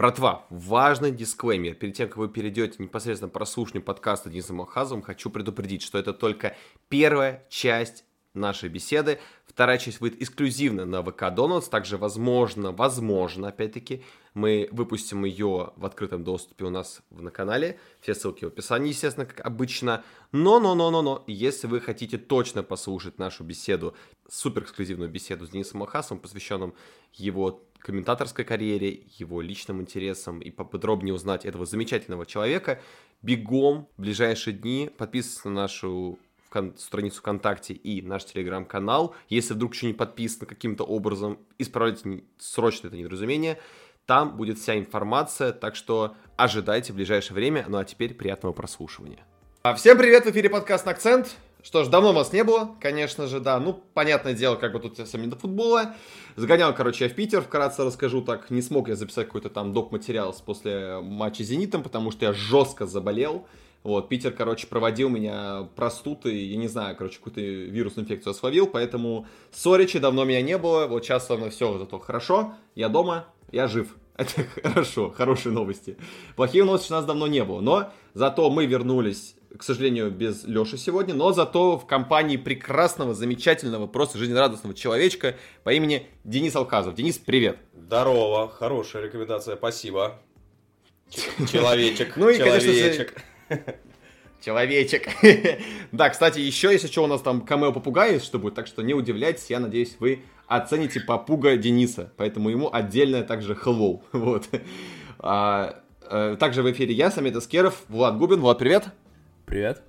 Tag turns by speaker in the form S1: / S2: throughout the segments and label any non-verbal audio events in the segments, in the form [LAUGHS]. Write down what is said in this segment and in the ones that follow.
S1: Братва, важный дисклеймер. Перед тем, как вы перейдете непосредственно к прослушиванию подкаста Дениса Махазовым, хочу предупредить, что это только первая часть нашей беседы. Вторая часть выйдет эксклюзивно на ВК Donuts. Также, возможно, возможно, опять-таки, мы выпустим ее в открытом доступе у нас на канале. Все ссылки в описании, естественно, как обычно. Но, но, но, но, но, если вы хотите точно послушать нашу беседу, супер эксклюзивную беседу с Денисом Махасовым, посвященным его комментаторской карьере, его личным интересам и поподробнее узнать этого замечательного человека, бегом в ближайшие дни подписывайтесь на нашу страницу ВКонтакте и наш телеграм-канал. Если вдруг еще не подписано каким-то образом, исправляйте срочно это недоразумение. Там будет вся информация, так что ожидайте в ближайшее время. Ну а теперь приятного прослушивания. А, всем привет, в эфире подкаст «Акцент». Что ж, давно вас не было, конечно же, да. Ну, понятное дело, как бы тут совсем не до футбола. Загонял, короче, я в Питер, вкратце расскажу так. Не смог я записать какой-то там доп-материал после матча с «Зенитом», потому что я жестко заболел. Вот, Питер, короче, проводил меня простуды, я не знаю, короче, какую-то вирусную инфекцию словил, поэтому соричи, давно меня не было, вот сейчас со мной все зато хорошо, я дома, я жив. [LAUGHS] Это хорошо, хорошие новости. Плохие новости у нас давно не было, но зато мы вернулись, к сожалению, без Леши сегодня, но зато в компании прекрасного, замечательного, просто жизнерадостного человечка по имени Денис Алказов. Денис, привет.
S2: Здорово, хорошая рекомендация, спасибо. [LAUGHS] Человечек, ну и, человечек. [LAUGHS]
S1: Человечек. [LAUGHS] да, кстати, еще, если что, у нас там камео попугай, что будет, так что не удивляйтесь, я надеюсь, вы оцените попуга Дениса, поэтому ему отдельное также hello, вот. А, а, также в эфире я, Самит Аскеров, Влад Губин. Влад, привет.
S3: Привет.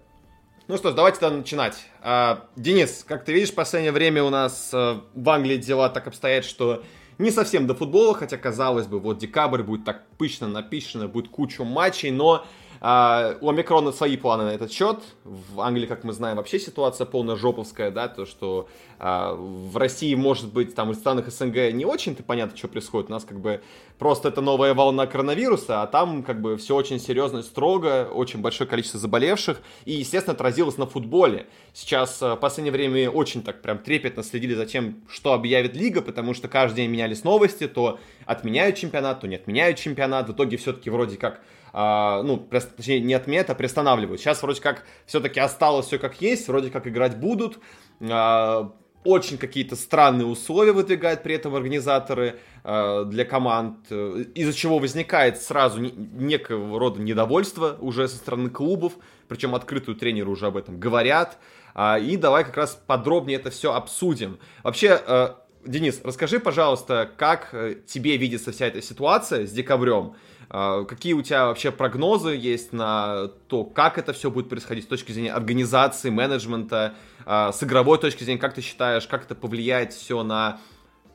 S1: Ну что ж, давайте тогда начинать. А, Денис, как ты видишь, в последнее время у нас а, в Англии дела так обстоят, что не совсем до футбола, хотя, казалось бы, вот декабрь будет так пышно написано, будет куча матчей, но а, у Омикрона свои планы на этот счет. В Англии, как мы знаем, вообще ситуация полная жоповская, да, то, что а, в России, может быть, там, в странах СНГ не очень-то понятно, что происходит. У нас как бы просто это новая волна коронавируса, а там как бы все очень серьезно строго, очень большое количество заболевших, и, естественно, отразилось на футболе. Сейчас а, в последнее время очень так прям трепетно следили за тем, что объявит Лига, потому что каждый день менялись новости, то отменяют чемпионат, то не отменяют чемпионат, в итоге все-таки вроде как а, ну, точнее, не отменят, а приостанавливают. Сейчас вроде как все-таки осталось все как есть, вроде как играть будут. А, очень какие-то странные условия выдвигают при этом организаторы э, для команд, из-за чего возникает сразу не, некого рода недовольство уже со стороны клубов, причем открытую тренеры уже об этом говорят. Э, и давай как раз подробнее это все обсудим. Вообще, э, Денис, расскажи, пожалуйста, как тебе видится вся эта ситуация с декабрем? А, какие у тебя вообще прогнозы есть на то, как это все будет происходить с точки зрения организации, менеджмента, а, с игровой точки зрения, как ты считаешь, как это повлияет все на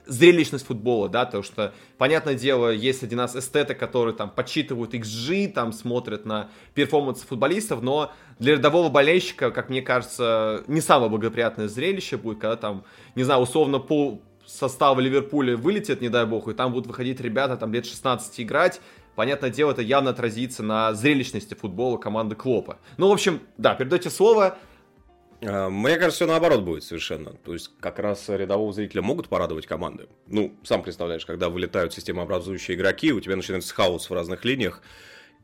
S1: зрелищность футбола, да, потому что, понятное дело, есть один нас эстеты, которые там подсчитывают XG, там смотрят на перформанс футболистов, но для рядового болельщика, как мне кажется, не самое благоприятное зрелище будет, когда там, не знаю, условно пол состава Ливерпуля вылетит, не дай бог, и там будут выходить ребята там лет 16 играть, понятное дело, это явно отразится на зрелищности футбола команды Клопа. Ну, в общем, да, передайте слово.
S2: А, мне кажется, все наоборот будет совершенно. То есть, как раз рядового зрителя могут порадовать команды. Ну, сам представляешь, когда вылетают системообразующие игроки, у тебя начинается хаос в разных линиях,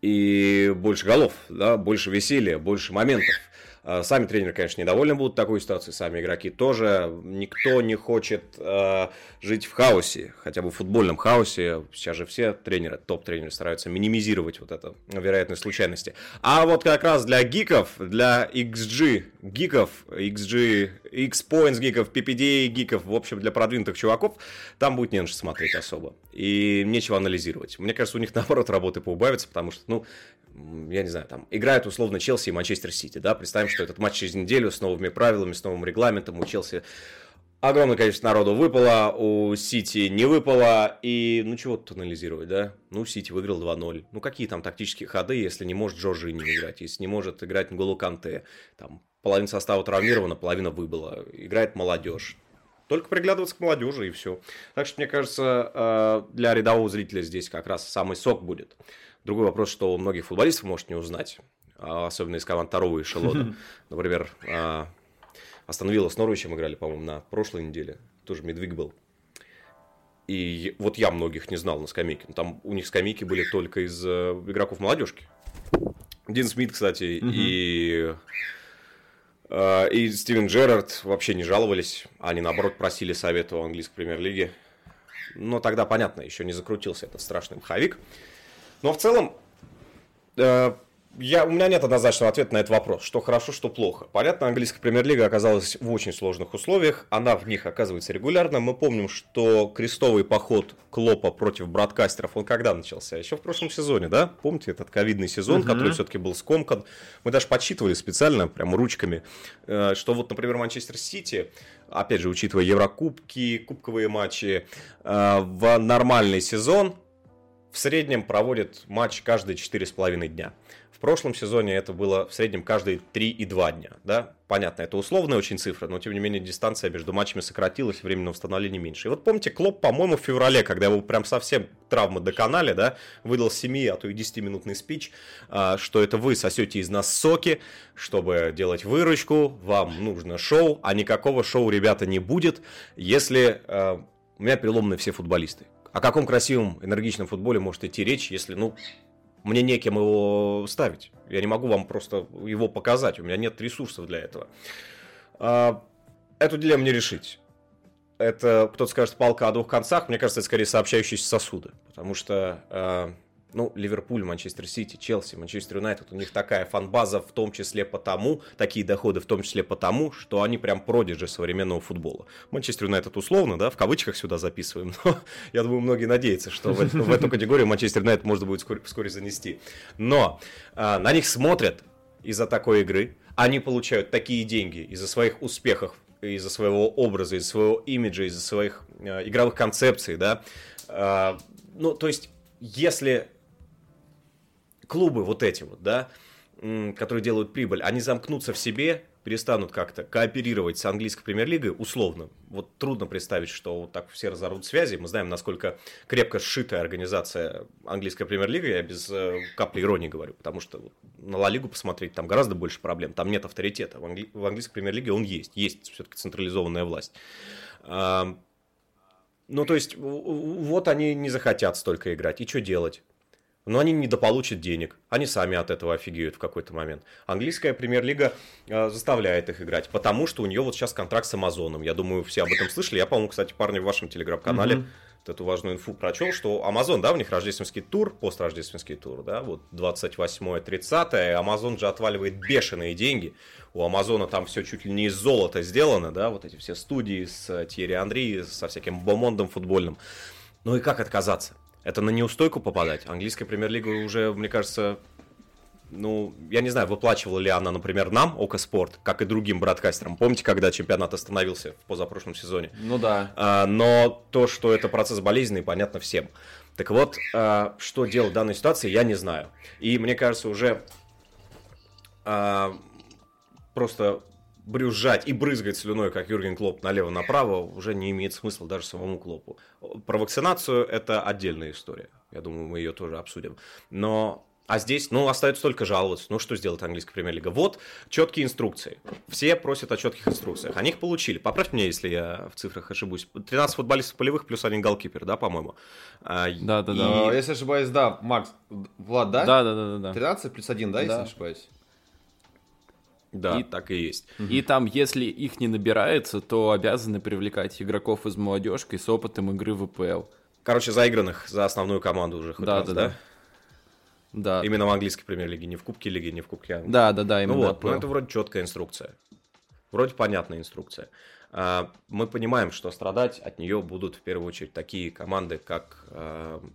S2: и больше голов, да, больше веселья, больше моментов. А, сами тренеры, конечно, недовольны будут такой ситуацией, сами игроки тоже. Никто не хочет э, жить в хаосе, хотя бы в футбольном хаосе. Сейчас же все тренеры, топ-тренеры стараются минимизировать вот эту вероятность случайности. А вот как раз для гиков, для XG гиков, XG, X-Points гиков, PPD гиков, в общем, для продвинутых чуваков, там будет не на что смотреть особо. И нечего анализировать. Мне кажется, у них [LAUGHS] наоборот работы поубавится, потому что, ну, я не знаю, там, играют условно Челси и Манчестер Сити, да, представим, что этот матч через неделю с новыми правилами, с новым регламентом, у Челси огромное количество народу выпало, у Сити не выпало, и ну чего тут анализировать, да? Ну, Сити выиграл 2-0. Ну, какие там тактические ходы, если не может Джорджи не играть, если не может играть Нголу Канте, там, половина состава травмирована, половина выбыла, играет молодежь. Только приглядываться к молодежи и все. Так что, мне кажется, э, для рядового зрителя здесь как раз самый сок будет. Другой вопрос, что у многих футболистов может не узнать, а особенно из команд второго эшелона. [LAUGHS] Например, а, Астон Вилла с Норвичем играли, по-моему, на прошлой неделе. Тоже медвиг был. И вот я многих не знал на скамейке. Там у них скамейки были только из э, игроков молодежки. Дин Смит, кстати, угу. и э, и Стивен Джерард вообще не жаловались. Они, наоборот, просили совета у английской премьер-лиги. Но тогда, понятно, еще не закрутился этот страшный маховик. Но в целом, э, я, у меня нет однозначного ответа на этот вопрос, что хорошо, что плохо. Понятно, английская премьер-лига оказалась в очень сложных условиях, она в них оказывается регулярно. Мы помним, что крестовый поход Клопа против бродкастеров, он когда начался? Еще в прошлом сезоне, да? Помните этот ковидный сезон, угу. который все-таки был скомкан? Мы даже подсчитывали специально, прямо ручками, э, что вот, например, Манчестер Сити, опять же, учитывая Еврокубки, кубковые матчи, э, в нормальный сезон в среднем проводит матч каждые 4,5 дня прошлом сезоне это было в среднем каждые 3,2 дня. Да? Понятно, это условная очень цифра, но тем не менее дистанция между матчами сократилась, время на восстановление меньше. И вот помните, Клоп, по-моему, в феврале, когда его прям совсем травмы доконали, да, выдал 7, а то и 10-минутный спич, а, что это вы сосете из нас соки, чтобы делать выручку, вам нужно шоу, а никакого шоу, ребята, не будет, если а, у меня переломные все футболисты. О каком красивом, энергичном футболе может идти речь, если, ну, мне некем его ставить. Я не могу вам просто его показать. У меня нет ресурсов для этого. А, эту дилемму не решить. Это, кто-то скажет, палка о двух концах. Мне кажется, это скорее сообщающиеся сосуды. Потому что а, ну, Ливерпуль, Манчестер Сити, Челси, Манчестер Юнайтед, у них такая фанбаза в том числе потому, такие доходы в том числе потому, что они прям продиджи современного футбола. Манчестер Юнайтед условно, да, в кавычках сюда записываем, [LAUGHS] но я думаю, многие надеются, что в, в эту категорию Манчестер Юнайтед можно будет вскоре, вскоре занести. Но а, на них смотрят из-за такой игры, они получают такие деньги из-за своих успехов, из-за своего образа, из-за своего имиджа, из-за своих э, игровых концепций, да. Э, ну, то есть, если клубы вот эти вот, да, которые делают прибыль, они замкнутся в себе, перестанут как-то кооперировать с английской премьер-лигой, условно. Вот трудно представить, что вот так все разорвут связи. Мы знаем, насколько крепко сшитая организация английская премьер-лига, я без э, капли иронии говорю, потому что на Ла Лигу посмотреть, там гораздо больше проблем, там нет авторитета. В, англи... в английской премьер-лиге он есть, есть все-таки централизованная власть. Ну, то есть, вот они не захотят столько играть, и что делать? Но они недополучат денег. Они сами от этого офигеют в какой-то момент. Английская премьер-лига э, заставляет их играть, потому что у нее вот сейчас контракт с Амазоном. Я думаю, все об этом слышали. Я, по-моему, кстати, парни, в вашем телеграм-канале mm-hmm. вот эту важную инфу прочел, что Амазон, да, у них рождественский тур, построждественский тур, да, вот 28-30, Амазон же отваливает бешеные деньги. У Амазона там все чуть ли не из золота сделано, да, вот эти все студии с Тьерри Андри, со всяким бомондом футбольным. Ну и как отказаться? Это на неустойку попадать. Английская премьер-лига уже, мне кажется, ну, я не знаю, выплачивала ли она, например, нам, Око Спорт, как и другим бродкастерам. Помните, когда чемпионат остановился в позапрошлом сезоне?
S1: Ну да.
S2: А, но то, что это процесс болезненный, понятно всем. Так вот, а, что делать в данной ситуации, я не знаю. И мне кажется, уже а, просто брюзжать и брызгать слюной, как Юрген Клоп, налево-направо, уже не имеет смысла даже самому Клопу. Про вакцинацию это отдельная история. Я думаю, мы ее тоже обсудим. Но а здесь, ну, остается только жаловаться. Ну, что сделает английская премьер-лига? Вот четкие инструкции. Все просят о четких инструкциях. Они их получили. Поправь меня, если я в цифрах ошибусь. 13 футболистов полевых плюс один голкипер, да, по-моему?
S1: Да, да, да. И... Если ошибаюсь, да, Макс, Влад, да?
S3: Да, да, да, да.
S1: 13 плюс 1, да, да. если ошибаюсь?
S2: Да, и, так и есть.
S3: И там, если их не набирается, то обязаны привлекать игроков из молодежки с опытом игры в ВПЛ.
S2: Короче, заигранных за основную команду уже хоть
S3: да,
S2: раз,
S3: да,
S2: да?
S3: Да.
S2: Именно в английской премьер-лиге, не в Кубке лиги, не в Кубке
S3: Англии. Да, да, да,
S2: именно. Ну вот, ну это вроде четкая инструкция. Вроде понятная инструкция. А, мы понимаем, что страдать от нее будут в первую очередь такие команды, как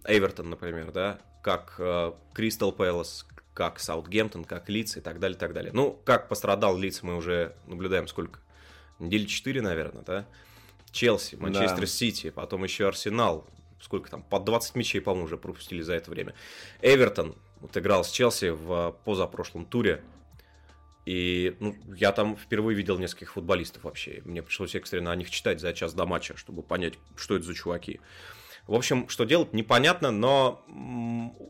S2: Эвертон, например, да, как Кристал Пэлас, как Саутгемптон, как Лиц и так далее, так далее. Ну, как пострадал Лиц, мы уже наблюдаем сколько? Недели 4, наверное, да? Челси, Манчестер да. Сити, потом еще Арсенал. Сколько там? Под 20 мячей, по-моему, уже пропустили за это время. Эвертон вот играл с Челси в позапрошлом туре. И ну, я там впервые видел нескольких футболистов вообще. Мне пришлось экстренно о них читать за час до матча, чтобы понять, что это за чуваки. В общем, что делать, непонятно, но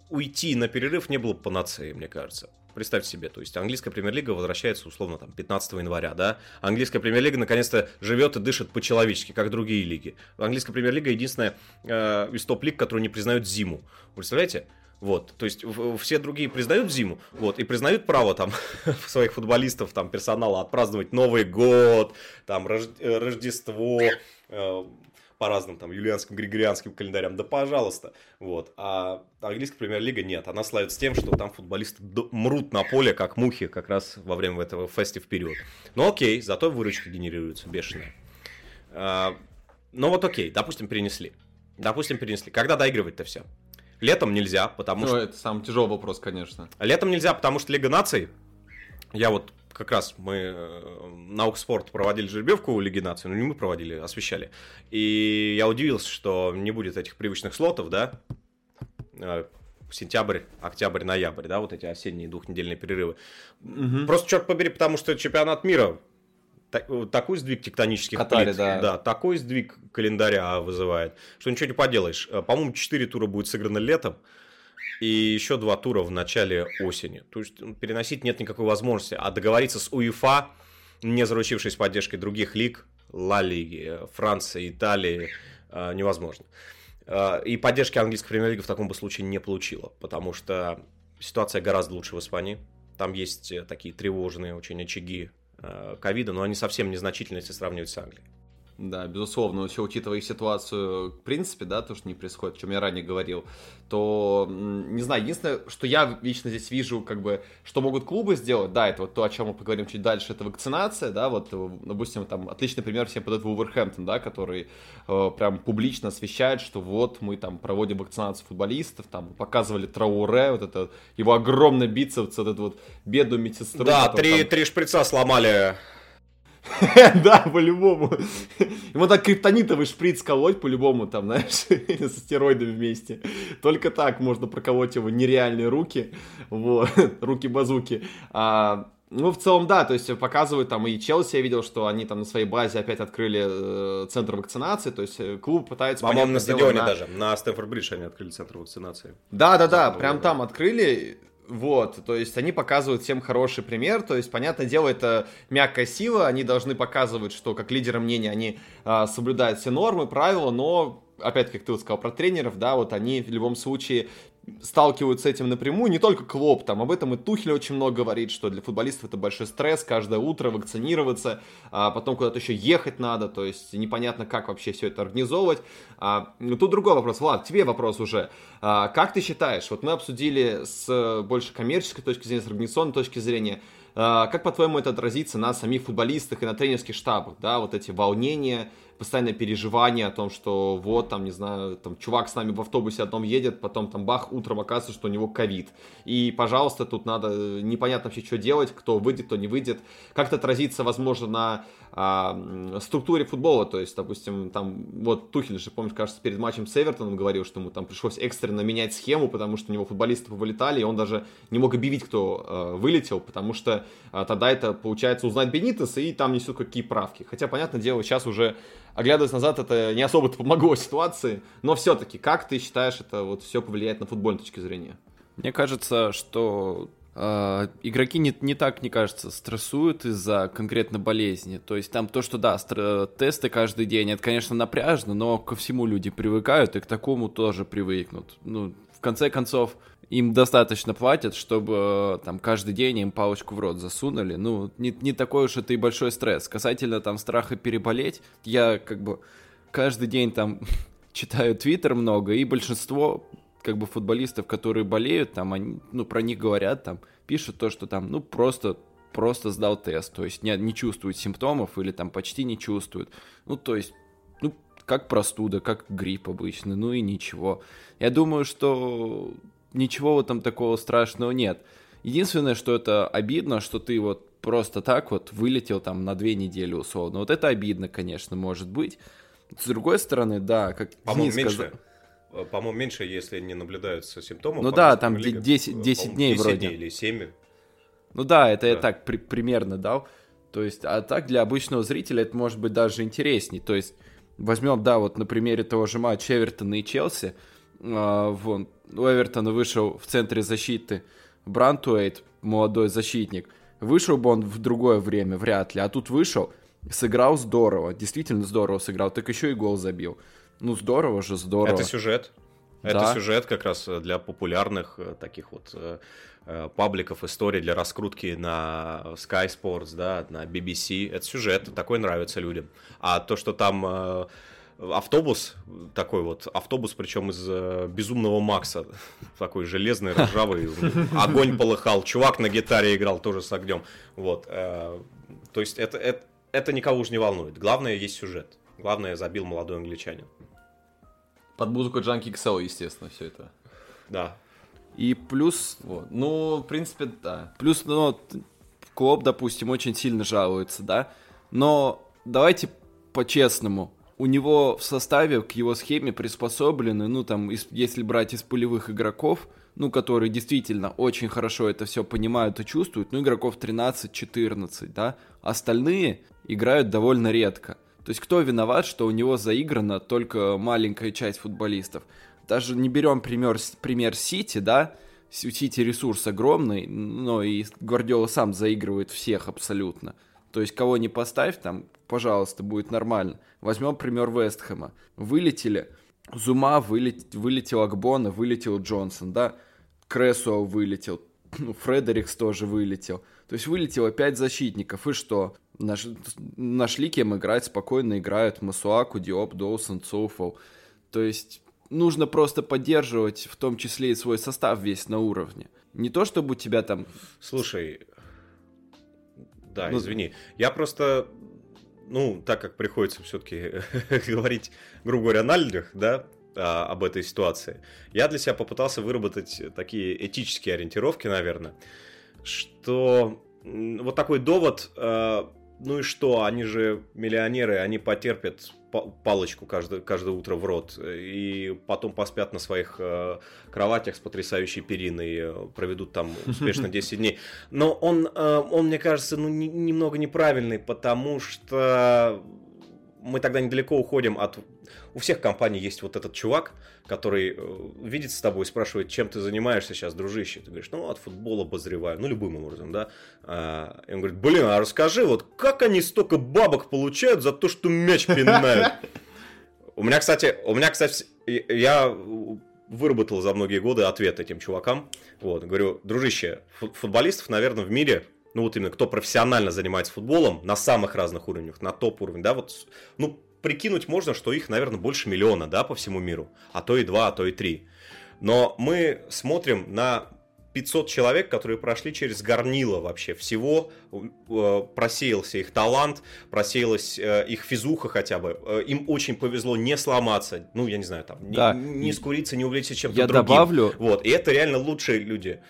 S2: уйти на перерыв не было панацеей, мне кажется. Представьте себе, то есть английская премьер-лига возвращается условно там 15 января, да? Английская премьер-лига наконец-то живет и дышит по-человечески, как другие лиги. Английская премьер-лига единственная э, из топ-лиг, которую не признают зиму. Представляете? Вот, то есть все другие признают зиму, вот, и признают право там [LAUGHS] своих футболистов, там, персонала отпраздновать Новый год, там, э, Рождество, э, по разным там юлианским, григорианским календарям, да пожалуйста. Вот. А английская премьер-лига нет. Она славится тем, что там футболисты мрут на поле, как мухи, как раз во время этого фестив период. Ну окей, зато выручка генерируется бешеная. Ну вот окей, допустим, перенесли. Допустим, перенесли. Когда доигрывать-то все? Летом нельзя, потому ну, что...
S1: это самый тяжелый вопрос, конечно.
S2: Летом нельзя, потому что Лига наций, я вот как раз мы э, на Окспорт проводили жеребьевку у Лиги Нации, ну не мы проводили, освещали. И я удивился, что не будет этих привычных слотов, да, э, сентябрь, октябрь, ноябрь, да, вот эти осенние двухнедельные перерывы. Угу. Просто, черт побери, потому что чемпионат мира такой сдвиг тектонических
S1: Катаре, плит, да.
S2: да, такой сдвиг календаря вызывает, что ничего не поделаешь. Э, по-моему, 4 тура будет сыграно летом, и еще два тура в начале осени. То есть переносить нет никакой возможности. А договориться с УЕФА, не заручившись поддержкой других лиг, Ла Лиги, Франции, Италии, э, невозможно. Э, и поддержки английской премьер-лиги в таком бы случае не получила, потому что ситуация гораздо лучше в Испании. Там есть э, такие тревожные очень очаги ковида, но они совсем незначительны, если сравнивать с Англией.
S1: Да, безусловно, еще учитывая ситуацию, в принципе, да, то, что не происходит, о чем я ранее говорил, то, не знаю, единственное, что я лично здесь вижу, как бы, что могут клубы сделать, да, это вот то, о чем мы поговорим чуть дальше, это вакцинация, да, вот, допустим, там, отличный пример всем подает Вулверхэмптон, да, который э, прям публично освещает, что вот мы там проводим вакцинацию футболистов, там, показывали Трауре, вот это, его огромный бицепс, вот эту вот бедную медсестру.
S2: Да, три, там... три шприца сломали [LAUGHS]
S1: Да, по-любому. Ему так криптонитовый шприц колоть по-любому, там, знаешь, [LAUGHS] со стероидами вместе. Только так можно проколоть его нереальные руки, вот, [LAUGHS] руки-базуки. А, ну, в целом, да, то есть показывают там и Челси, я видел, что они там на своей базе опять открыли э, центр вакцинации, то есть э, клуб пытается...
S2: По-моему, на стадионе на... даже, на Стэнфорд Бридж они открыли центр вакцинации.
S1: Да-да-да, прям там открыли, вот, то есть они показывают всем хороший пример, то есть, понятное дело, это мягкая сила, они должны показывать, что как лидеры мнения они а, соблюдают все нормы, правила, но опять, как ты вот сказал про тренеров, да, вот они в любом случае сталкиваются с этим напрямую, не только Клоп, там об этом и Тухель очень много говорит, что для футболистов это большой стресс, каждое утро вакцинироваться, а потом куда-то еще ехать надо, то есть непонятно, как вообще все это организовывать. А, ну, тут другой вопрос, Влад, тебе вопрос уже. А, как ты считаешь, вот мы обсудили с больше коммерческой точки зрения, с организационной точки зрения, а, как, по-твоему, это отразится на самих футболистах и на тренерских штабах, да, вот эти волнения, постоянное переживание о том, что вот, там, не знаю, там, чувак с нами в автобусе одном едет, потом там бах, утром оказывается, что у него ковид. И, пожалуйста, тут надо непонятно вообще, что делать, кто выйдет, кто не выйдет. Как это отразится, возможно, на а, структуре футбола, то есть, допустим, там, вот Тухель же, помнишь, кажется, перед матчем с Эвертоном говорил, что ему там пришлось экстренно менять схему, потому что у него футболисты вылетали, и он даже не мог объявить, кто э, вылетел, потому что э, тогда это, получается, узнать Бенитес, и там несут какие правки. Хотя, понятное дело, сейчас уже, оглядываясь назад, это не особо-то помогло [LAUGHS] ситуации, но все-таки, как ты считаешь, это вот все повлияет на футбольной точки зрения?
S3: Мне кажется, что игроки не, не так, мне кажется, стрессуют из-за конкретно болезни. То есть там то, что да, тесты каждый день, это, конечно, напряжно, но ко всему люди привыкают и к такому тоже привыкнут. Ну, в конце концов, им достаточно платят, чтобы там каждый день им палочку в рот засунули. Ну, не, не такой уж это и большой стресс. Касательно там страха переболеть, я как бы каждый день там [LAUGHS] читаю твиттер много, и большинство как бы футболистов, которые болеют, там они, ну, про них говорят, там, пишут то, что там, ну, просто просто сдал тест, то есть не, не чувствует симптомов или там почти не чувствует. Ну, то есть, ну, как простуда, как грипп обычный, ну и ничего. Я думаю, что ничего в этом такого страшного нет. Единственное, что это обидно, что ты вот просто так вот вылетел там на две недели условно. Вот это обидно, конечно, может быть. С другой стороны, да, как
S2: По-моему, меньше. Сказал... Э, по-моему, меньше, если не наблюдаются симптомы.
S3: Ну да, там 10, 10 дней 10 вроде.
S2: Дней или 7.
S3: Ну да, это да. я так при- примерно дал. То есть, а так для обычного зрителя это может быть даже интересней. То есть, Возьмем, да, вот на примере того же матча Эвертона и Челси. А, вон, у Эвертона вышел в центре защиты Брантуэйт, молодой защитник. Вышел бы он в другое время, вряд ли. А тут вышел, сыграл здорово, действительно здорово сыграл, так еще и гол забил. Ну, здорово же, здорово.
S2: Это сюжет. Да. Это сюжет как раз для популярных э, таких вот э, э, пабликов истории для раскрутки на Sky Sports, да, на BBC. Это сюжет, такой нравится людям. А то, что там автобус, такой вот автобус, причем из Безумного Макса, [LAUGHS] такой железный, ржавый, огонь полыхал, чувак на гитаре играл тоже с огнем. Вот. То есть это, это, это никого уже не волнует. Главное, есть сюжет. Главное, забил молодой англичанин.
S1: Под музыку Джанки XL, естественно, все это.
S2: Да.
S3: И плюс...
S1: Вот. Ну, в принципе, да.
S3: Плюс, ну, Клоп, допустим, очень сильно жалуется, да? Но давайте по-честному. У него в составе к его схеме приспособлены, ну, там, из, если брать из полевых игроков, ну, которые действительно очень хорошо это все понимают и чувствуют, ну, игроков 13-14, да? Остальные играют довольно редко. То есть кто виноват, что у него заиграна только маленькая часть футболистов? Даже не берем пример, пример Сити, да, у Сити ресурс огромный, но и Гвардиола сам заигрывает всех абсолютно. То есть кого не поставь, там, пожалуйста, будет нормально. Возьмем пример Вестхэма. Вылетели, Зума вылет, вылетел Акбона, вылетел Джонсон, да, Кресуа вылетел, [CLEARS THROAT] ну, Фредерикс тоже вылетел. То есть вылетело пять защитников, и что? Наш, нашли кем играть, спокойно играют Масуаку, Диоп, Доусон, Цоуфол. То есть нужно просто поддерживать в том числе и свой состав весь на уровне. Не то, чтобы у тебя там...
S2: Слушай, да, ну, извини. Я просто, ну, так как приходится все-таки [LAUGHS] говорить, грубо говоря, на людях, да, а, об этой ситуации, я для себя попытался выработать такие этические ориентировки, наверное, что вот такой довод а, ну и что, они же миллионеры, они потерпят палочку каждое, каждое утро в рот и потом поспят на своих э, кроватях с потрясающей периной, э, проведут там успешно [LAUGHS] 10 дней. Но он, э, он мне кажется, ну, не, немного неправильный, потому что мы тогда недалеко уходим от... У всех компаний есть вот этот чувак, который э, видит с тобой и спрашивает, чем ты занимаешься сейчас, дружище. Ты говоришь, ну, от футбола обозреваю, ну, любым образом, да. А, и он говорит, блин, а расскажи, вот как они столько бабок получают за то, что мяч пинают? У меня, кстати, у меня, кстати, я выработал за многие годы ответ этим чувакам. Вот, говорю, дружище, футболистов, наверное, в мире ну вот именно кто профессионально занимается футболом на самых разных уровнях, на топ-уровне, да, вот, ну, прикинуть можно, что их, наверное, больше миллиона, да, по всему миру, а то и два, а то и три. Но мы смотрим на 500 человек, которые прошли через горнило вообще всего, э, просеялся их талант, просеялась э, их физуха хотя бы. Э, им очень повезло не сломаться, ну, я не знаю, там, да. не, не скуриться, не увлечься чем-то
S3: я
S2: другим.
S3: добавлю...
S2: Вот, и это реально лучшие люди.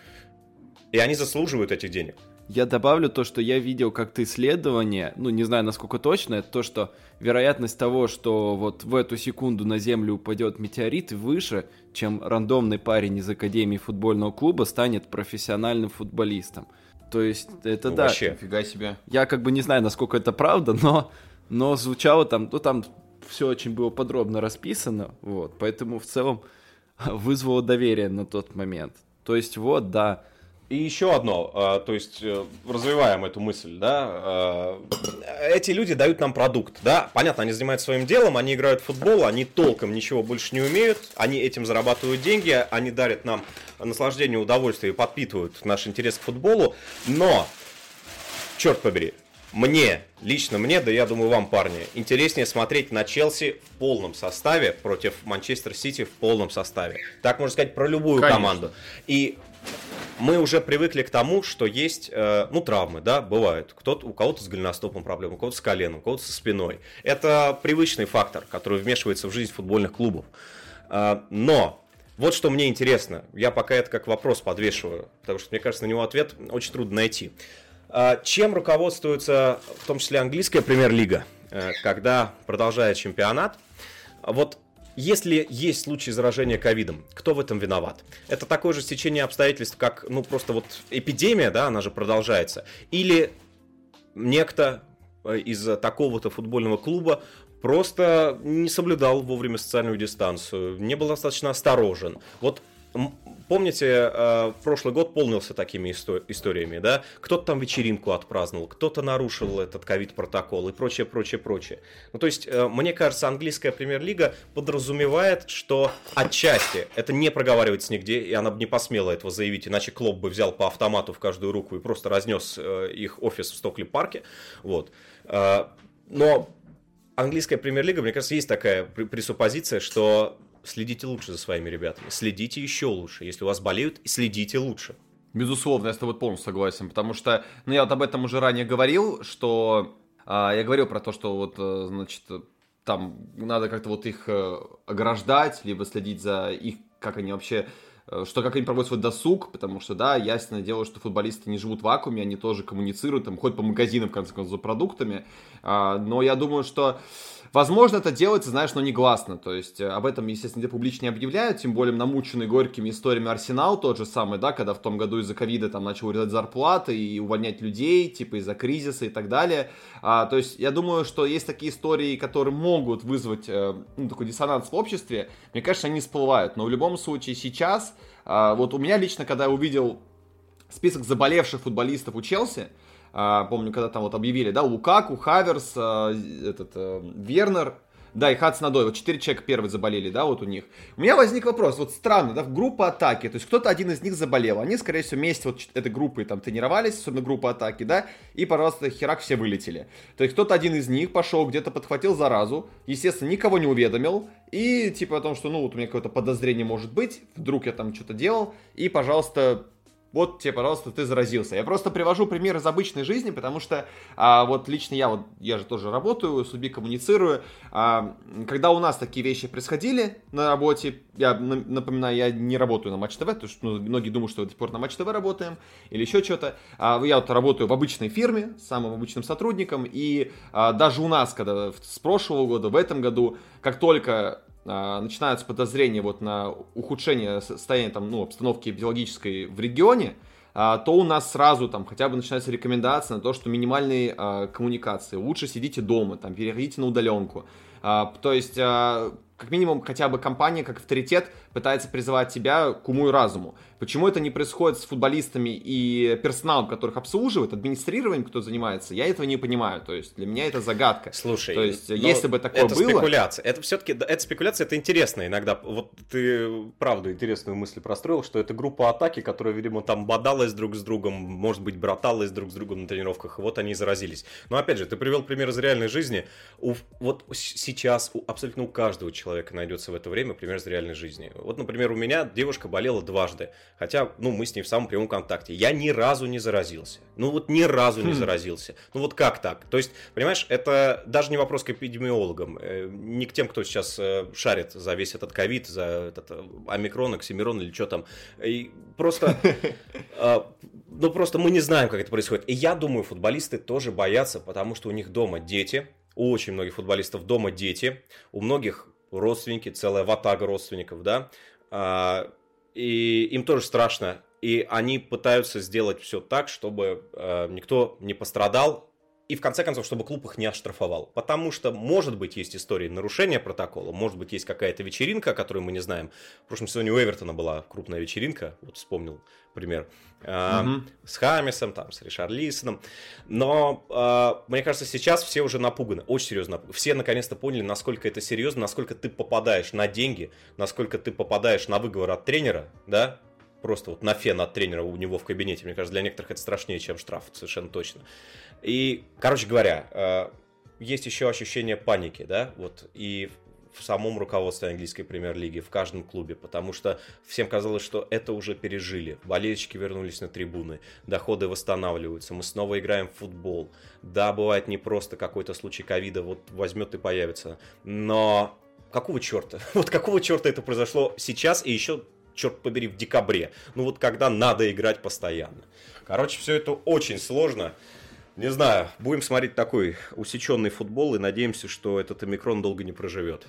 S2: И они заслуживают этих денег.
S3: Я добавлю то, что я видел как-то исследование, ну, не знаю, насколько точно, это то, что вероятность того, что вот в эту секунду на Землю упадет метеорит, выше, чем рандомный парень из Академии футбольного клуба станет профессиональным футболистом. То есть это ну, да.
S1: Вообще, фига себе.
S3: Я как бы не знаю, насколько это правда, но, но звучало там, ну там все очень было подробно расписано, вот, поэтому в целом [LAUGHS] вызвало доверие на тот момент. То есть вот, да,
S2: и еще одно, а, то есть э, развиваем эту мысль, да, а, эти люди дают нам продукт, да, понятно, они занимаются своим делом, они играют в футбол, они толком ничего больше не умеют, они этим зарабатывают деньги, они дарят нам наслаждение, удовольствие и подпитывают наш интерес к футболу, но, черт побери, мне, лично мне, да я думаю вам, парни, интереснее смотреть на Челси в полном составе против Манчестер Сити в полном составе. Так можно сказать про любую Конечно. команду. И мы уже привыкли к тому, что есть, э, ну, травмы, да, бывают. Кто-то, у кого-то с голеностопом проблемы, у кого-то с коленом, у кого-то со спиной. Это привычный фактор, который вмешивается в жизнь футбольных клубов. Э, но вот что мне интересно, я пока это как вопрос подвешиваю, потому что мне кажется, на него ответ очень трудно найти. Э, чем руководствуется в том числе английская премьер-лига, э, когда продолжает чемпионат? Вот если есть случай заражения ковидом, кто в этом виноват? Это такое же стечение обстоятельств, как, ну, просто вот эпидемия, да, она же продолжается. Или некто э, из такого-то футбольного клуба просто не соблюдал вовремя социальную дистанцию, не был достаточно осторожен. Вот помните, э, прошлый год полнился такими историями, да? Кто-то там вечеринку отпраздновал, кто-то нарушил этот ковид-протокол и прочее, прочее, прочее. Ну, то есть, э, мне кажется, английская премьер-лига подразумевает, что отчасти это не проговаривается нигде, и она бы не посмела этого заявить, иначе Клоп бы взял по автомату в каждую руку и просто разнес э, их офис в Стокли-парке. Вот. Но английская премьер-лига, мне кажется, есть такая пресуппозиция, что следите лучше за своими ребятами, следите еще лучше. Если у вас болеют, следите лучше.
S1: Безусловно, я с тобой полностью согласен, потому что, ну, я вот об этом уже ранее говорил, что а, я говорил про то, что вот, э, значит, там надо как-то вот их э, ограждать, либо следить за их, как они вообще Э, что как они проводят свой досуг, потому что, да, ясное дело, что футболисты не живут в вакууме, они тоже коммуницируют, там, ходят по магазинам, в конце концов, за продуктами, а, но я думаю, что Возможно, это делается, знаешь, но негласно. То есть э, об этом, естественно, где публично не объявляют, тем более намученный горькими историями Арсенал тот же самый, да, когда в том году из-за ковида там начал урезать зарплаты и увольнять людей, типа из-за кризиса и так далее. А, то есть я думаю, что есть такие истории, которые могут вызвать э, ну, такой диссонанс в обществе. Мне кажется, они всплывают. Но в любом случае сейчас а, вот у меня лично, когда я увидел список заболевших футболистов у Челси, помню, когда там вот объявили, да, Лукаку, Хаверс, а, этот, Вернер, да, и Хацнадой, вот четыре человека первые заболели, да, вот у них. У меня возник вопрос, вот странно, да, группа атаки, то есть кто-то один из них заболел, они, скорее всего, вместе вот этой группой там тренировались, особенно группа атаки, да, и, пожалуйста, херак все вылетели. То есть кто-то один из них пошел, где-то подхватил заразу, естественно, никого не уведомил, и типа о том, что, ну, вот у меня какое-то подозрение может быть, вдруг я там что-то делал, и, пожалуйста, вот тебе, пожалуйста, ты заразился. Я просто привожу пример из обычной жизни, потому что а, вот лично я, вот я же тоже работаю, с людьми коммуницирую. А, когда у нас такие вещи происходили на работе, я напоминаю, я не работаю на Матч ТВ, потому что ну, многие думают, что до сих пор на Матч ТВ работаем или еще что-то. А, я вот работаю в обычной фирме, самым обычным сотрудником, и а, даже у нас, когда с прошлого года, в этом году, как только начинаются подозрения вот на ухудшение состояния там, ну, обстановки эпидемиологической в регионе, а, то у нас сразу там хотя бы начинается рекомендация на то, что минимальные а, коммуникации. Лучше сидите дома, там, переходите на удаленку. То есть как минимум хотя бы компания как авторитет пытается призывать тебя к уму и разуму. Почему это не происходит с футболистами и персоналом, которых обслуживают, администрированием, кто занимается, я этого не понимаю. То есть для меня это загадка.
S2: Слушай,
S1: то есть если бы такое
S2: это
S1: было...
S2: спекуляция. Это все-таки, это спекуляция, это интересно иногда. Вот ты, правда, интересную мысль простроил, что это группа атаки, которая, видимо, там бодалась друг с другом, может быть, браталась друг с другом на тренировках, и вот они заразились. Но опять же, ты привел пример из реальной жизни. У, вот сейчас у, абсолютно у каждого человека найдется в это время пример из реальной жизни. Вот, например, у меня девушка болела дважды. Хотя, ну, мы с ней в самом прямом контакте. Я ни разу не заразился. Ну, вот ни разу не хм. заразился. Ну, вот как так? То есть, понимаешь, это даже не вопрос к эпидемиологам. Э, не к тем, кто сейчас э, шарит за весь этот ковид, за этот э, омикрон, оксимирон или что там. И просто... [LAUGHS] Ну, просто мы не знаем, как это происходит. И я думаю, футболисты тоже боятся, потому что у них дома дети, у очень многих футболистов дома дети, у многих родственники, целая ватага родственников, да, а, и им тоже страшно. И они пытаются сделать все так, чтобы э, никто не пострадал, и в конце концов, чтобы клуб их не оштрафовал. Потому что, может быть, есть истории нарушения протокола, может быть, есть какая-то вечеринка, которую мы не знаем. В прошлом сезоне у Эвертона была крупная вечеринка, вот вспомнил пример, угу. с Хамисом, там, с Ришарлисоном. Но, э, мне кажется, сейчас все уже напуганы, очень серьезно. Все наконец-то поняли, насколько это серьезно, насколько ты попадаешь на деньги, насколько ты попадаешь на выговор от тренера, да, просто вот на фен от тренера у него в кабинете. Мне кажется, для некоторых это страшнее, чем штраф, совершенно точно. И, короче говоря, э, есть еще ощущение паники, да, вот, и в самом руководстве английской премьер-лиги, в каждом клубе, потому что всем казалось, что это уже пережили. Болельщики вернулись на трибуны, доходы восстанавливаются, мы снова играем в футбол. Да, бывает не просто какой-то случай ковида вот возьмет и появится, но какого черта? [LAUGHS] Вот какого черта это произошло сейчас и еще черт побери, в декабре. Ну вот когда надо играть постоянно. Короче, все это очень сложно. Не знаю, будем смотреть такой усеченный футбол и надеемся, что этот омикрон долго не проживет.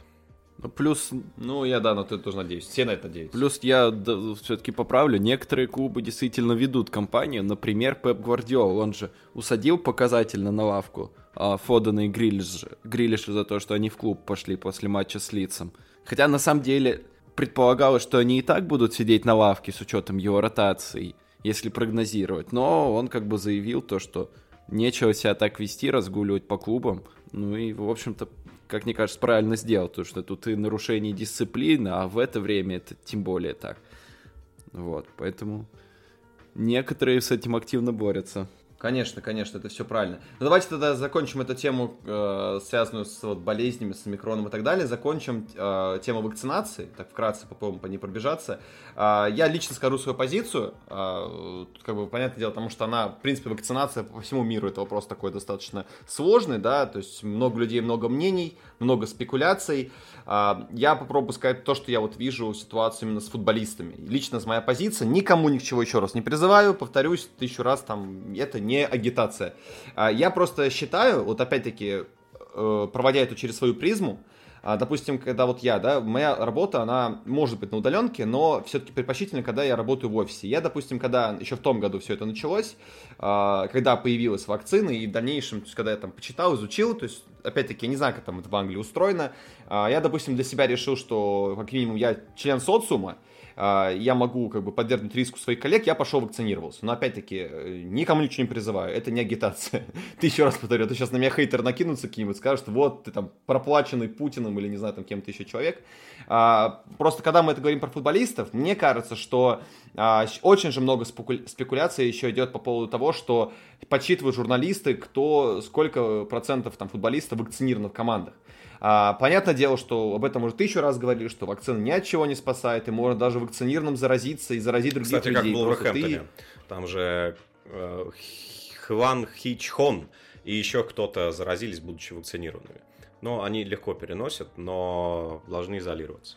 S1: Ну, плюс... Ну, я, да, но ты тоже надеюсь. Все на это надеются.
S3: Плюс я да, все-таки поправлю. Некоторые клубы действительно ведут кампанию. Например, Пеп Гвардиол. Он же усадил показательно на лавку а, Фодена и Грилиш, Грилиша за то, что они в клуб пошли после матча с Лицем. Хотя на самом деле предполагалось, что они и так будут сидеть на лавке с учетом его ротации, если прогнозировать. Но он как бы заявил то, что нечего себя так вести, разгуливать по клубам. Ну и, в общем-то, как мне кажется, правильно сделал, потому что тут и нарушение дисциплины, а в это время это тем более так. Вот, поэтому некоторые с этим активно борются.
S1: Конечно, конечно, это все правильно. Ну давайте тогда закончим эту тему, э, связанную с вот, болезнями, с микроном и так далее. Закончим э, тему вакцинации, так вкратце попробуем по ней пробежаться. Э, я лично скажу свою позицию, э, как бы понятное дело, потому что она, в принципе, вакцинация по всему миру, это вопрос такой достаточно сложный, да, то есть много людей, много мнений, много спекуляций. Э, я попробую сказать то, что я вот вижу ситуацию именно с футболистами. Лично с моя позиция, никому ни к чему еще раз не призываю, повторюсь тысячу раз, там, это не агитация. А, я просто считаю, вот опять-таки, э, проводя это через свою призму, а, допустим, когда вот я, да, моя работа, она может быть на удаленке, но все-таки предпочтительно, когда я работаю в офисе. Я, допустим, когда еще в том году все это началось, а, когда появилась вакцина, и в дальнейшем, то есть, когда я там почитал, изучил, то есть, опять-таки, я не знаю, как там это в Англии устроено, я, допустим, для себя решил, что, как минимум, я член социума, я могу как бы подвергнуть риску своих коллег, я пошел вакцинировался. Но опять-таки, э, никому ничего не призываю, это не агитация. [LAUGHS] ты еще раз повторю, ты сейчас на меня хейтер накинутся какие-нибудь, скажут, вот, ты там проплаченный Путиным или, не знаю, там кем-то еще человек. А, просто когда мы это говорим про футболистов, мне кажется, что а, очень же много спекуляций еще идет по поводу того, что подсчитывают журналисты, кто, сколько процентов там футболистов вакцинировано в командах. А, понятное дело, что об этом уже тысячу раз говорили, что вакцина ни от чего не спасает, и можно даже вакцинированным заразиться и заразить других
S2: Кстати,
S1: людей.
S2: как в ты... там же э, Хван Хичхон и еще кто-то заразились, будучи вакцинированными. Но они легко переносят, но должны изолироваться.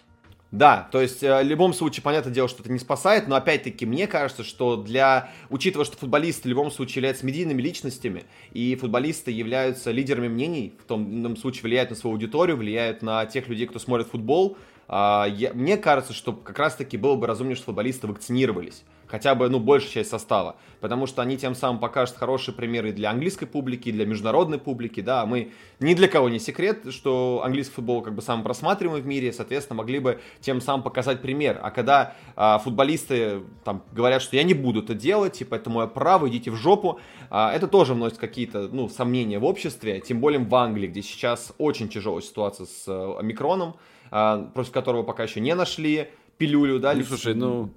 S1: Да, то есть э, в любом случае, понятное дело, что это не спасает, но опять-таки мне кажется, что для, учитывая, что футболисты в любом случае являются медийными личностями, и футболисты являются лидерами мнений, в том ином случае влияют на свою аудиторию, влияют на тех людей, кто смотрит футбол, а, я, мне кажется, что как раз-таки было бы разумнее, что футболисты вакцинировались. Хотя бы, ну, большая часть состава. Потому что они тем самым покажут хорошие примеры для английской публики, для международной публики, да. Мы ни для кого не секрет, что английский футбол как бы самый просматриваемый в мире, соответственно, могли бы тем самым показать пример. А когда а, футболисты там говорят, что я не буду это делать, типа, это мое право, идите в жопу, а, это тоже вносит какие-то, ну, сомнения в обществе, тем более в Англии, где сейчас очень тяжелая ситуация с а, омикроном, а, против которого пока еще не нашли пилюлю, да?
S3: Ну, слушай, ну,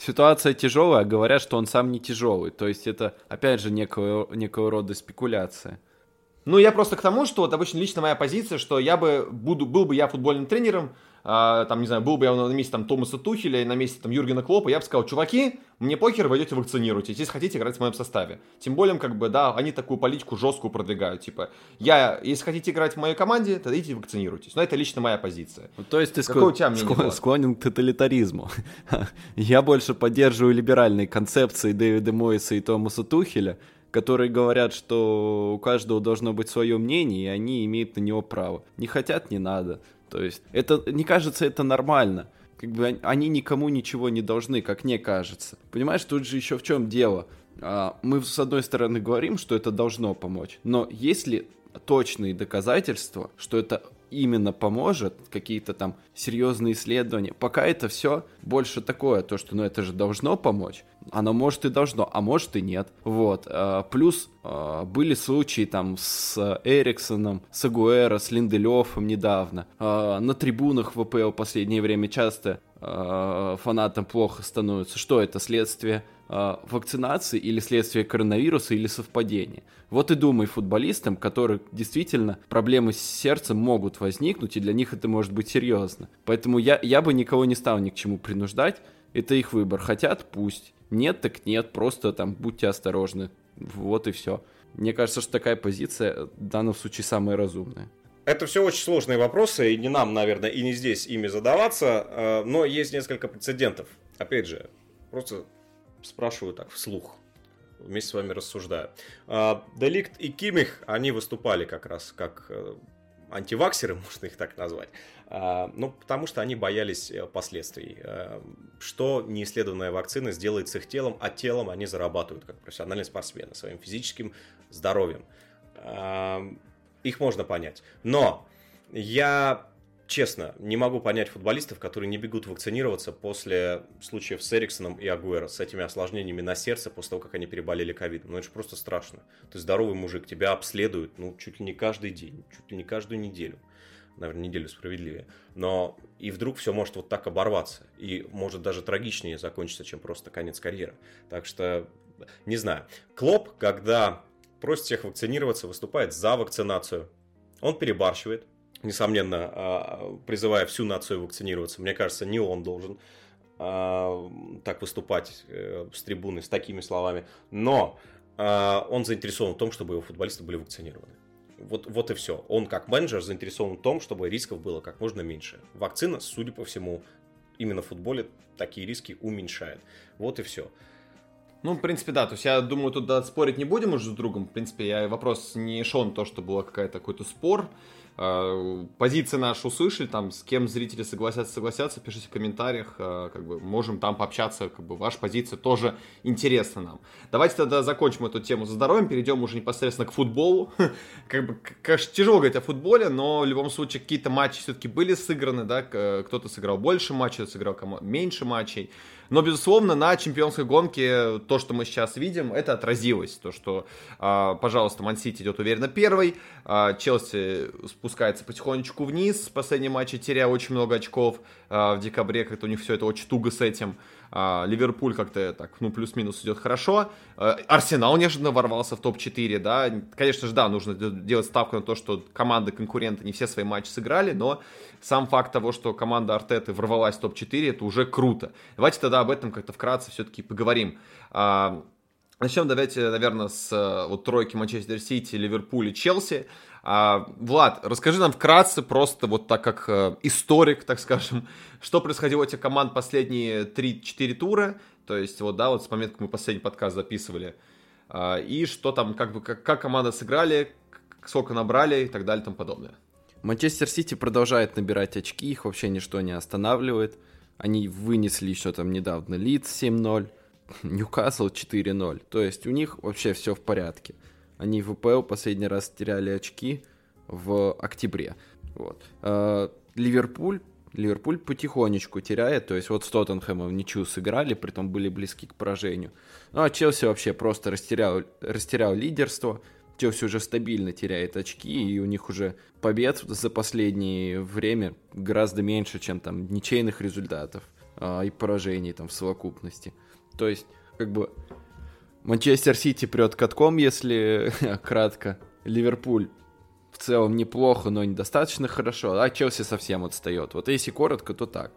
S3: ситуация тяжелая, говорят, что он сам не тяжелый. То есть это, опять же, некого, некого рода спекуляция.
S1: Ну, я просто к тому, что вот обычно лично моя позиция, что я бы буду, был бы я футбольным тренером, а, там, не знаю, был бы я на месте там Томаса Тухеля и на месте там Юргена Клопа, я бы сказал, чуваки, мне покер, вы идете вакцинируйтесь, если хотите играть в моем составе. Тем более, как бы, да, они такую политику жесткую продвигают, типа, я, если хотите играть в моей команде, тогда идите вакцинируйтесь. Но это лично моя позиция.
S3: Ну, то есть ты склон... склон... склонен к тоталитаризму. [LAUGHS] я больше поддерживаю либеральные концепции Дэвида Мойса и Томаса Тухеля, которые говорят, что у каждого должно быть свое мнение, и они имеют на него право. Не хотят, не надо. То есть, это, не кажется, это нормально. Как бы они никому ничего не должны, как мне кажется. Понимаешь, тут же еще в чем дело. А, мы, с одной стороны, говорим, что это должно помочь, но если точные доказательства, что это именно поможет, какие-то там серьезные исследования. Пока это все больше такое, то, что ну это же должно помочь. Оно может и должно, а может и нет. Вот. А, плюс а, были случаи там с Эриксоном, с Агуэро, с Линделёфом недавно. А, на трибунах ВПЛ в последнее время часто фанатам плохо становится. Что это? Следствие вакцинации или следствие коронавируса или совпадение. Вот и думай футболистам, которые действительно проблемы с сердцем могут возникнуть, и для них это может быть серьезно. Поэтому я, я бы никого не стал ни к чему принуждать. Это их выбор. Хотят, пусть. Нет, так нет. Просто там будьте осторожны. Вот и все. Мне кажется, что такая позиция в данном случае самая разумная.
S2: Это все очень сложные вопросы, и не нам, наверное, и не здесь ими задаваться, э, но есть несколько прецедентов. Опять же, просто спрашиваю так вслух вместе с вами рассуждаю. А, Деликт и Кимих, они выступали как раз как э, антиваксеры, [LAUGHS] можно их так назвать, а, ну, потому что они боялись э, последствий. Э, что неисследованная вакцина сделает с их телом, а телом они зарабатывают как профессиональные спортсмены, своим физическим здоровьем. Их можно понять. Но я честно, не могу понять футболистов, которые не бегут вакцинироваться после случаев с Эриксоном и Агуэро, с этими осложнениями на сердце после того, как они переболели ковидом. Ну, это же просто страшно. Ты здоровый мужик, тебя обследуют, ну, чуть ли не каждый день, чуть ли не каждую неделю. Наверное, неделю справедливее. Но и вдруг все может вот так оборваться. И может даже трагичнее закончиться, чем просто конец карьеры. Так что, не знаю. Клоп, когда просит всех вакцинироваться, выступает за вакцинацию. Он перебарщивает, несомненно, а, призывая всю нацию вакцинироваться. Мне кажется, не он должен а, так выступать э, с трибуны с такими словами. Но а, он заинтересован в том, чтобы его футболисты были вакцинированы. Вот, вот и все. Он как менеджер заинтересован в том, чтобы рисков было как можно меньше. Вакцина, судя по всему, именно в футболе такие риски уменьшает. Вот и все.
S1: Ну, в принципе, да. То есть я думаю, тут спорить не будем уже с другом. В принципе, я вопрос не шел на то, что было какой-то какой-то спор. А, позиции наши услышали, там, с кем зрители согласятся, согласятся, пишите в комментариях, а, как бы, можем там пообщаться, как бы, ваша позиция тоже интересна нам. Давайте тогда закончим эту тему со здоровьем, перейдем уже непосредственно к футболу. [LAUGHS] как бы, конечно, тяжело говорить о футболе, но в любом случае какие-то матчи все-таки были сыграны, да, кто-то сыграл больше матчей, сыграл меньше матчей. Но, безусловно, на чемпионской гонке то, что мы сейчас видим, это отразилось. То, что, э, пожалуйста, Мансити идет уверенно первый, э, Челси спускается потихонечку вниз, в последнем матче теряя очень много очков э, в декабре, как-то у них все это очень туго с этим. А, Ливерпуль как-то так, ну, плюс-минус идет хорошо. А, Арсенал неожиданно ворвался в топ-4, да. Конечно же, да, нужно делать ставку на то, что команды конкуренты не все свои матчи сыграли, но сам факт того, что команда Артеты ворвалась в топ-4, это уже круто. Давайте тогда об этом как-то вкратце все-таки поговорим. А, начнем, давайте, наверное, с вот тройки Манчестер Сити, Ливерпуль и Челси. А, Влад, расскажи нам вкратце, просто вот так как э, историк, так скажем, [LAUGHS] что происходило у этих команд последние 3-4 тура, то есть вот, да, вот с момента, как мы последний подкаст записывали, а, и что там, как бы, как, как команды сыграли, сколько набрали и так далее и тому подобное.
S3: Манчестер Сити продолжает набирать очки, их вообще ничто не останавливает. Они вынесли еще там недавно Лидс 7-0, [LAUGHS] Ньюкасл 4-0. То есть у них вообще все в порядке. Они в ВПЛ последний раз теряли очки в октябре. Вот. А, Ливерпуль Ливерпуль потихонечку теряет, то есть вот с Тоттенхэмом ничью сыграли, при том были близки к поражению. Ну а Челси вообще просто растерял, растерял лидерство, Челси уже стабильно теряет очки, и у них уже побед за последнее время гораздо меньше, чем там ничейных результатов а, и поражений там в совокупности. То есть, как бы, Манчестер Сити прет катком, если [LAUGHS] кратко. Ливерпуль в целом неплохо, но недостаточно хорошо, а Челси совсем отстает. Вот если коротко, то так.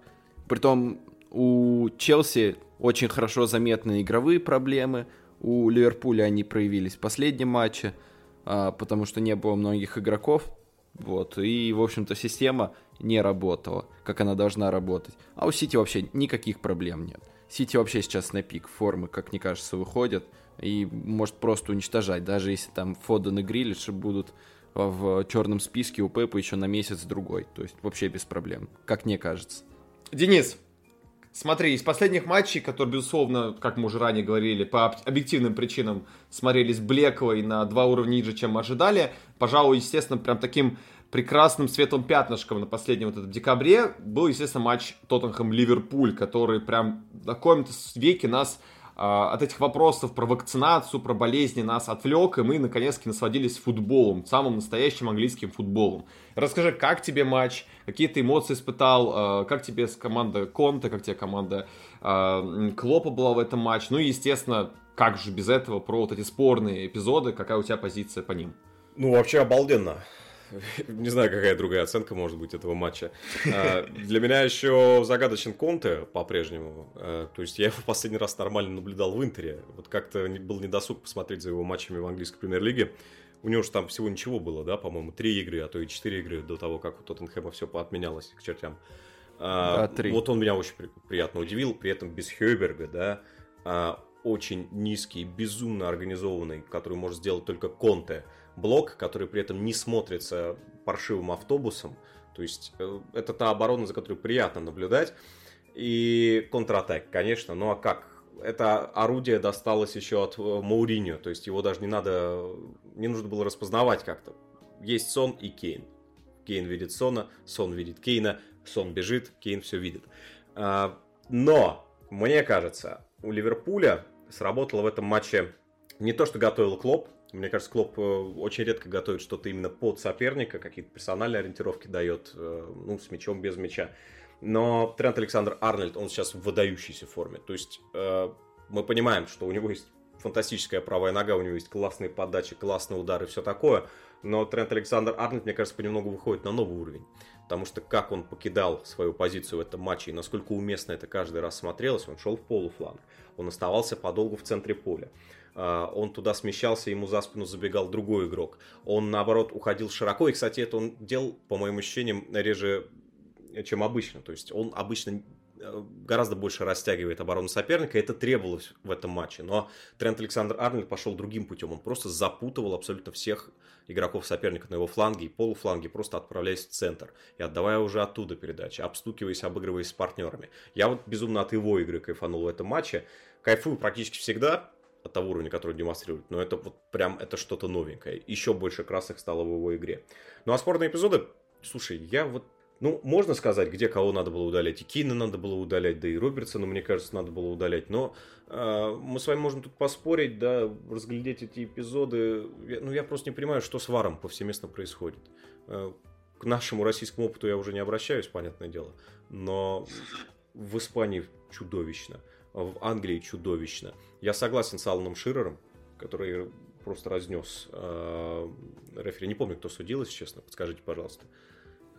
S3: Притом у Челси очень хорошо заметны игровые проблемы, у Ливерпуля они проявились в последнем матче, а, потому что не было многих игроков, вот, и, в общем-то, система не работала, как она должна работать. А у Сити вообще никаких проблем нет. Сити вообще сейчас на пик формы, как мне кажется, выходят и может просто уничтожать, даже если там Фоден и Грилиш будут в черном списке у Пепа еще на месяц-другой. То есть вообще без проблем, как мне кажется.
S1: Денис, смотри, из последних матчей, которые, безусловно, как мы уже ранее говорили, по объективным причинам смотрелись блекло и на два уровня ниже, чем мы ожидали, пожалуй, естественно, прям таким прекрасным светлым пятнышком на последнем вот этом декабре был, естественно, матч Тоттенхэм-Ливерпуль, который прям на каком-то веке нас а, от этих вопросов про вакцинацию, про болезни нас отвлек, и мы наконец-таки насладились футболом, самым настоящим английским футболом. Расскажи, как тебе матч, какие ты эмоции испытал, а, как тебе команда Конта, как тебе команда а, Клопа была в этом матче, ну и, естественно, как же без этого про вот эти спорные эпизоды, какая у тебя позиция по ним?
S2: Ну, вообще обалденно. [LAUGHS] Не знаю, какая другая оценка может быть этого матча. А, для меня еще загадочен Конте по-прежнему. А, то есть я его в последний раз нормально наблюдал в Интере. Вот как-то был недосуг посмотреть за его матчами в английской премьер-лиге. У него же там всего ничего было, да, по-моему, три игры, а то и четыре игры до того, как у Тоттенхэма все поотменялось к чертям. А, да, вот он меня очень приятно удивил, при этом без Хёйберга, да, очень низкий, безумно организованный, который может сделать только Конте блок, который при этом не смотрится паршивым автобусом. То есть э, это та оборона, за которой приятно наблюдать. И контратак, конечно. Ну а как? Это орудие досталось еще от э, Мауриньо, то есть его даже не надо, не нужно было распознавать как-то. есть Сон и Кейн. Кейн видит Сона, Сон видит Кейна, Сон бежит, Кейн все видит. А, но, мне кажется, у Ливерпуля сработало в этом матче не то, что готовил Клоп. Мне кажется, Клоп э, очень редко готовит что-то именно под соперника, какие-то персональные ориентировки дает, э, ну, с мячом, без мяча. Но Трент Александр Арнольд, он сейчас в выдающейся форме. То есть э, мы понимаем, что у него есть фантастическая правая нога, у него есть классные подачи, классные удары, все такое. Но Трент Александр Арнольд, мне кажется, понемногу выходит на новый уровень. Потому что как он покидал свою позицию в этом матче и насколько уместно это каждый раз смотрелось, он шел в полуфланг, он оставался подолгу в центре поля. А, он туда смещался, ему за спину забегал другой игрок. Он, наоборот, уходил широко. И, кстати, это он делал, по моим ощущениям, реже, чем обычно. То есть он обычно Э, гораздо больше растягивает оборону соперника. Это требовалось в этом матче. Но Трент Александр Арнольд пошел другим путем. Он просто запутывал абсолютно всех игроков соперника на его фланге и полуфланге, просто отправляясь в центр и отдавая уже оттуда передачи, обстукиваясь, обыгрываясь с партнерами. Я вот безумно от его игры кайфанул в этом матче. Кайфую практически всегда от того уровня, который демонстрирует, но это вот прям это что-то новенькое. Еще больше красок стало в его игре. Ну а спорные эпизоды, слушай, я вот ну, можно сказать, где кого надо было удалять. И Кина надо было удалять, да и Робертсона, мне кажется, надо было удалять. Но э, мы с вами можем тут поспорить, да, разглядеть эти эпизоды. Я, ну, я просто не понимаю, что с Варом повсеместно происходит. Э, к нашему российскому опыту я уже не обращаюсь, понятное дело. Но в Испании чудовищно. В Англии чудовищно. Я согласен с Аланом Ширером, который просто разнес э, рефери. Не помню, кто судил, если честно. Подскажите, пожалуйста.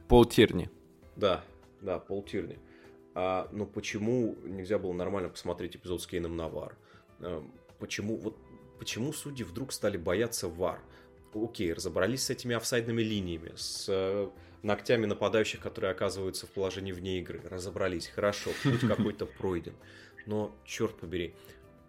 S3: Пол Тирни.
S2: Да, да, Пол Тирни. А, но почему нельзя было нормально посмотреть эпизод с Кейном Навар? А, почему, вот, почему судьи вдруг стали бояться ВАР? Окей, разобрались с этими офсайдными линиями, с э, ногтями нападающих, которые оказываются в положении вне игры. Разобрались, хорошо, путь [LAUGHS] какой-то пройден. Но, черт побери,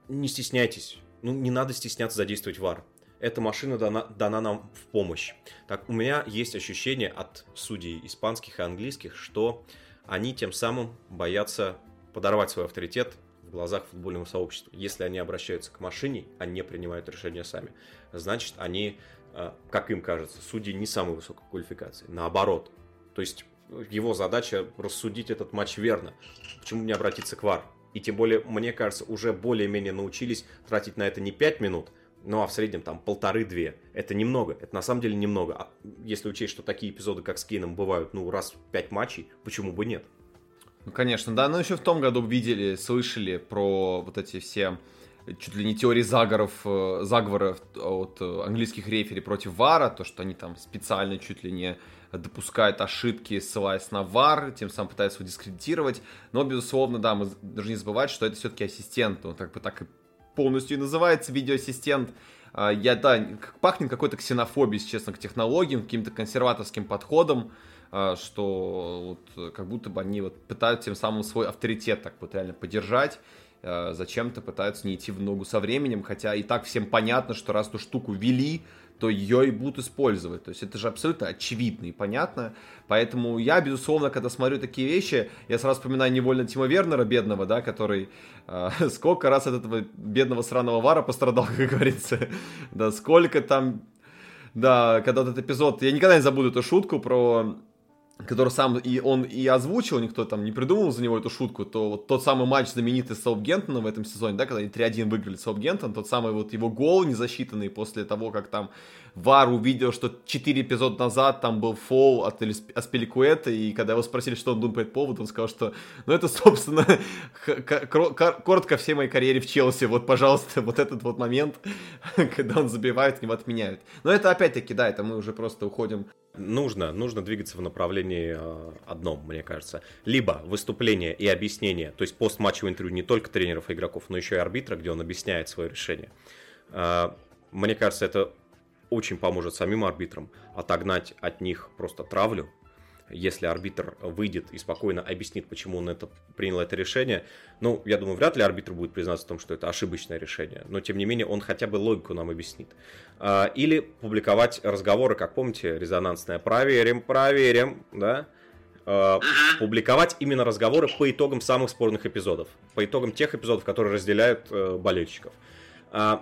S2: не стесняйтесь. Ну, не надо стесняться задействовать ВАР эта машина дана, дана нам в помощь. Так, у меня есть ощущение от судей испанских и английских, что они тем самым боятся подорвать свой авторитет в глазах футбольного сообщества. Если они обращаются к машине, они не принимают решения сами. Значит, они, э, как им кажется, судьи не самой высокой квалификации. Наоборот. То есть его задача рассудить этот матч верно. Почему не обратиться к ВАР? И тем более, мне кажется, уже более-менее научились тратить на это не 5 минут, ну а в среднем там полторы-две. Это немного, это на самом деле немного. А если учесть, что такие эпизоды, как с Кейном, бывают, ну, раз в пять матчей, почему бы нет?
S1: Ну, конечно, да, но еще в том году видели, слышали про вот эти все чуть ли не теории заговоров, э, заговоров от английских рефери против ВАРа, то, что они там специально чуть ли не допускают ошибки, ссылаясь на ВАР, тем самым пытаются его дискредитировать. Но, безусловно, да, мы должны не забывать, что это все-таки ассистент, он как бы так и полностью и называется видеоассистент. А, я, да, пахнет какой-то ксенофобией, честно, к технологиям, каким-то консерваторским подходом, а, что вот как будто бы они вот пытаются тем самым свой авторитет так вот реально поддержать, а, зачем-то пытаются не идти в ногу со временем, хотя и так всем понятно, что раз эту штуку вели, то ее и будут использовать. То есть это же абсолютно очевидно и понятно. Поэтому я, безусловно, когда смотрю такие вещи, я сразу вспоминаю невольно Тима Вернера, бедного, да, который э, [LAUGHS] сколько раз от этого бедного сраного вара пострадал, [LAUGHS] как говорится. да, сколько там... Да, когда этот эпизод... Я никогда не забуду эту шутку про который сам и он и озвучил, никто там не придумал за него эту шутку, то вот тот самый матч знаменитый с Саутгемптоном в этом сезоне, да, когда они 3-1 выиграли Саутгемптон, тот самый вот его гол незасчитанный после того, как там Вар увидел, что 4 эпизода назад там был фол от Аспеликуэта, и когда его спросили, что он думает по поводу, он сказал, что, ну, это, [LAUGHS] собственно, коротко всей моей карьере в Челси, вот, пожалуйста, вот этот вот момент, [LAUGHS] когда он забивает, него отменяют. Но это, опять-таки, да, это мы уже просто уходим
S2: нужно, нужно двигаться в направлении э, одном, мне кажется. Либо выступление и объяснение, то есть постматчевое интервью не только тренеров и игроков, но еще и арбитра, где он объясняет свое решение. Э, мне кажется, это очень поможет самим арбитрам отогнать от них просто травлю, если арбитр выйдет и спокойно объяснит, почему он это, принял это решение, ну, я думаю, вряд ли арбитр будет признаться в том, что это ошибочное решение, но, тем не менее, он хотя бы логику нам объяснит. А, или публиковать разговоры, как помните, резонансное «проверим, проверим», да, Uh-huh. публиковать именно разговоры по итогам самых спорных эпизодов, по итогам тех эпизодов, которые разделяют э, болельщиков. Uh,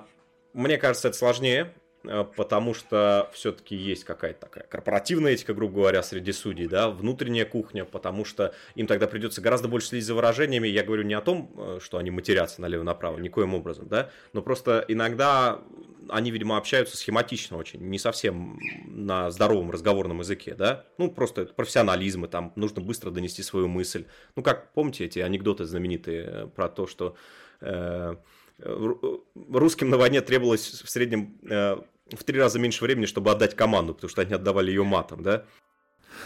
S2: мне кажется, это сложнее, потому что все-таки есть какая-то такая корпоративная этика, грубо говоря, среди судей, да, внутренняя кухня, потому что им тогда придется гораздо больше следить за выражениями. Я говорю не о том, э, что они матерятся налево-направо, никоим образом, да, но просто иногда они, видимо, общаются схематично очень, не совсем на здоровом разговорном языке, да, ну, просто это профессионализм, и там нужно быстро донести свою мысль. Ну, как, помните эти анекдоты знаменитые про то, что э, русским на войне требовалось в среднем э, в три раза меньше времени, чтобы отдать команду, потому что они отдавали ее матом, да? [LAUGHS]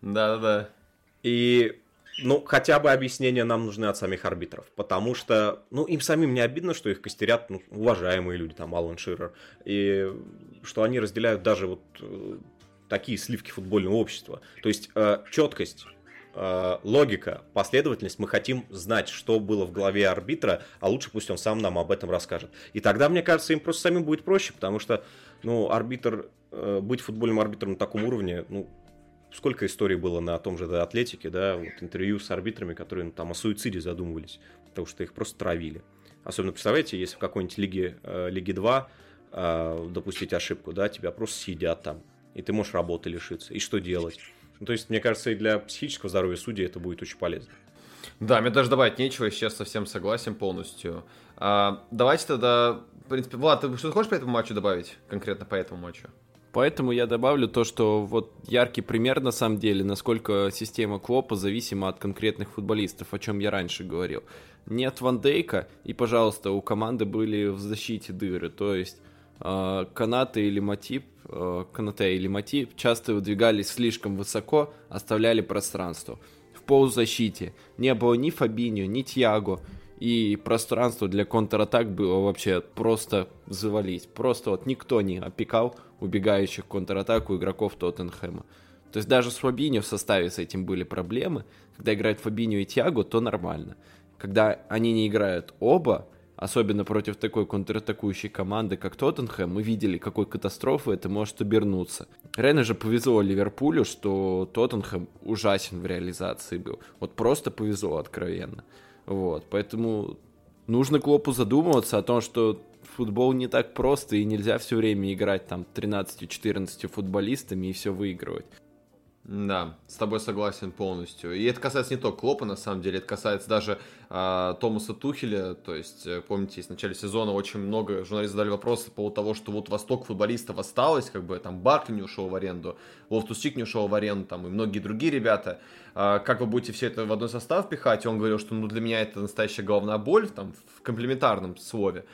S1: Да-да-да.
S2: И, ну, хотя бы объяснения нам нужны от самих арбитров, потому что, ну, им самим не обидно, что их костерят ну, уважаемые люди, там, Алан Ширер, и что они разделяют даже вот э, такие сливки футбольного общества. То есть, э, четкость логика, последовательность, мы хотим знать, что было в голове арбитра, а лучше пусть он сам нам об этом расскажет. И тогда, мне кажется, им просто самим будет проще, потому что, ну, арбитр, э, быть футбольным арбитром на таком уровне, ну, сколько историй было на том же да, Атлетике, да, вот интервью с арбитрами, которые ну, там о суициде задумывались, потому что их просто травили. Особенно, представляете, если в какой-нибудь лиге, э, лиге 2 э, допустить ошибку, да, тебя просто съедят там, и ты можешь работы лишиться, и что делать? Ну, то есть, мне кажется, и для психического здоровья судей это будет очень полезно.
S1: Да, мне даже добавить нечего, сейчас совсем согласен полностью. А, давайте тогда, в принципе, Влад, ты что-то хочешь по этому матчу добавить, конкретно по этому матчу?
S3: Поэтому я добавлю то, что вот яркий пример на самом деле, насколько система Клопа зависима от конкретных футболистов, о чем я раньше говорил. Нет Ван Дейка, и, пожалуйста, у команды были в защите дыры, то есть Канаты или Матип Э, Канате или Матип часто выдвигались слишком высоко, оставляли пространство. В полузащите не было ни Фабиньо, ни Тьяго, и пространство для контратак было вообще просто завалить. Просто вот никто не опекал убегающих контратаку игроков Тоттенхэма. То есть даже с Фабиньо в составе с этим были проблемы. Когда играют Фабиньо и Тьяго, то нормально. Когда они не играют оба, особенно против такой контратакующей команды, как Тоттенхэм, мы видели, какой катастрофой это может обернуться. Реально же повезло Ливерпулю, что Тоттенхэм ужасен в реализации был. Вот просто повезло откровенно. Вот, поэтому нужно Клопу задумываться о том, что футбол не так просто, и нельзя все время играть там 13-14 футболистами и все выигрывать.
S1: Да, с тобой согласен полностью. И это касается не только Клопа, на самом деле, это касается даже э, Томаса Тухеля. То есть, э, помните, в начале сезона очень много журналистов задали вопросы по поводу того, что вот восток футболистов осталось, как бы там Баркли не ушел в аренду, Лофтусик не ушел в аренду, там и многие другие ребята. Э, как вы будете все это в одной состав пихать? И он говорил, что ну, для меня это настоящая головная боль, там, в комплементарном слове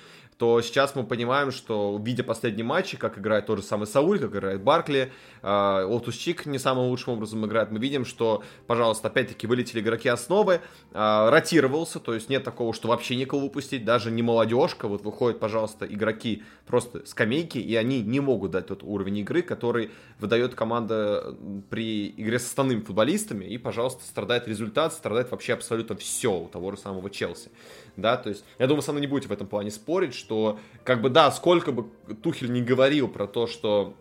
S1: то сейчас мы понимаем, что видя последние матчи, как играет тот же самый Сауль, как играет Баркли, э, Чик не самым лучшим образом играет, мы видим, что, пожалуйста, опять-таки вылетели игроки основы, э, ротировался, то есть нет такого, что вообще никого выпустить, даже не молодежка, вот выходят, пожалуйста, игроки просто скамейки, и они не могут дать тот уровень игры, который выдает команда при игре с основными футболистами, и, пожалуйста, страдает результат, страдает вообще абсолютно все у того же самого Челси да, то есть, я думаю, со мной не будете в этом плане спорить, что, как бы, да, сколько бы Тухель не говорил про то, что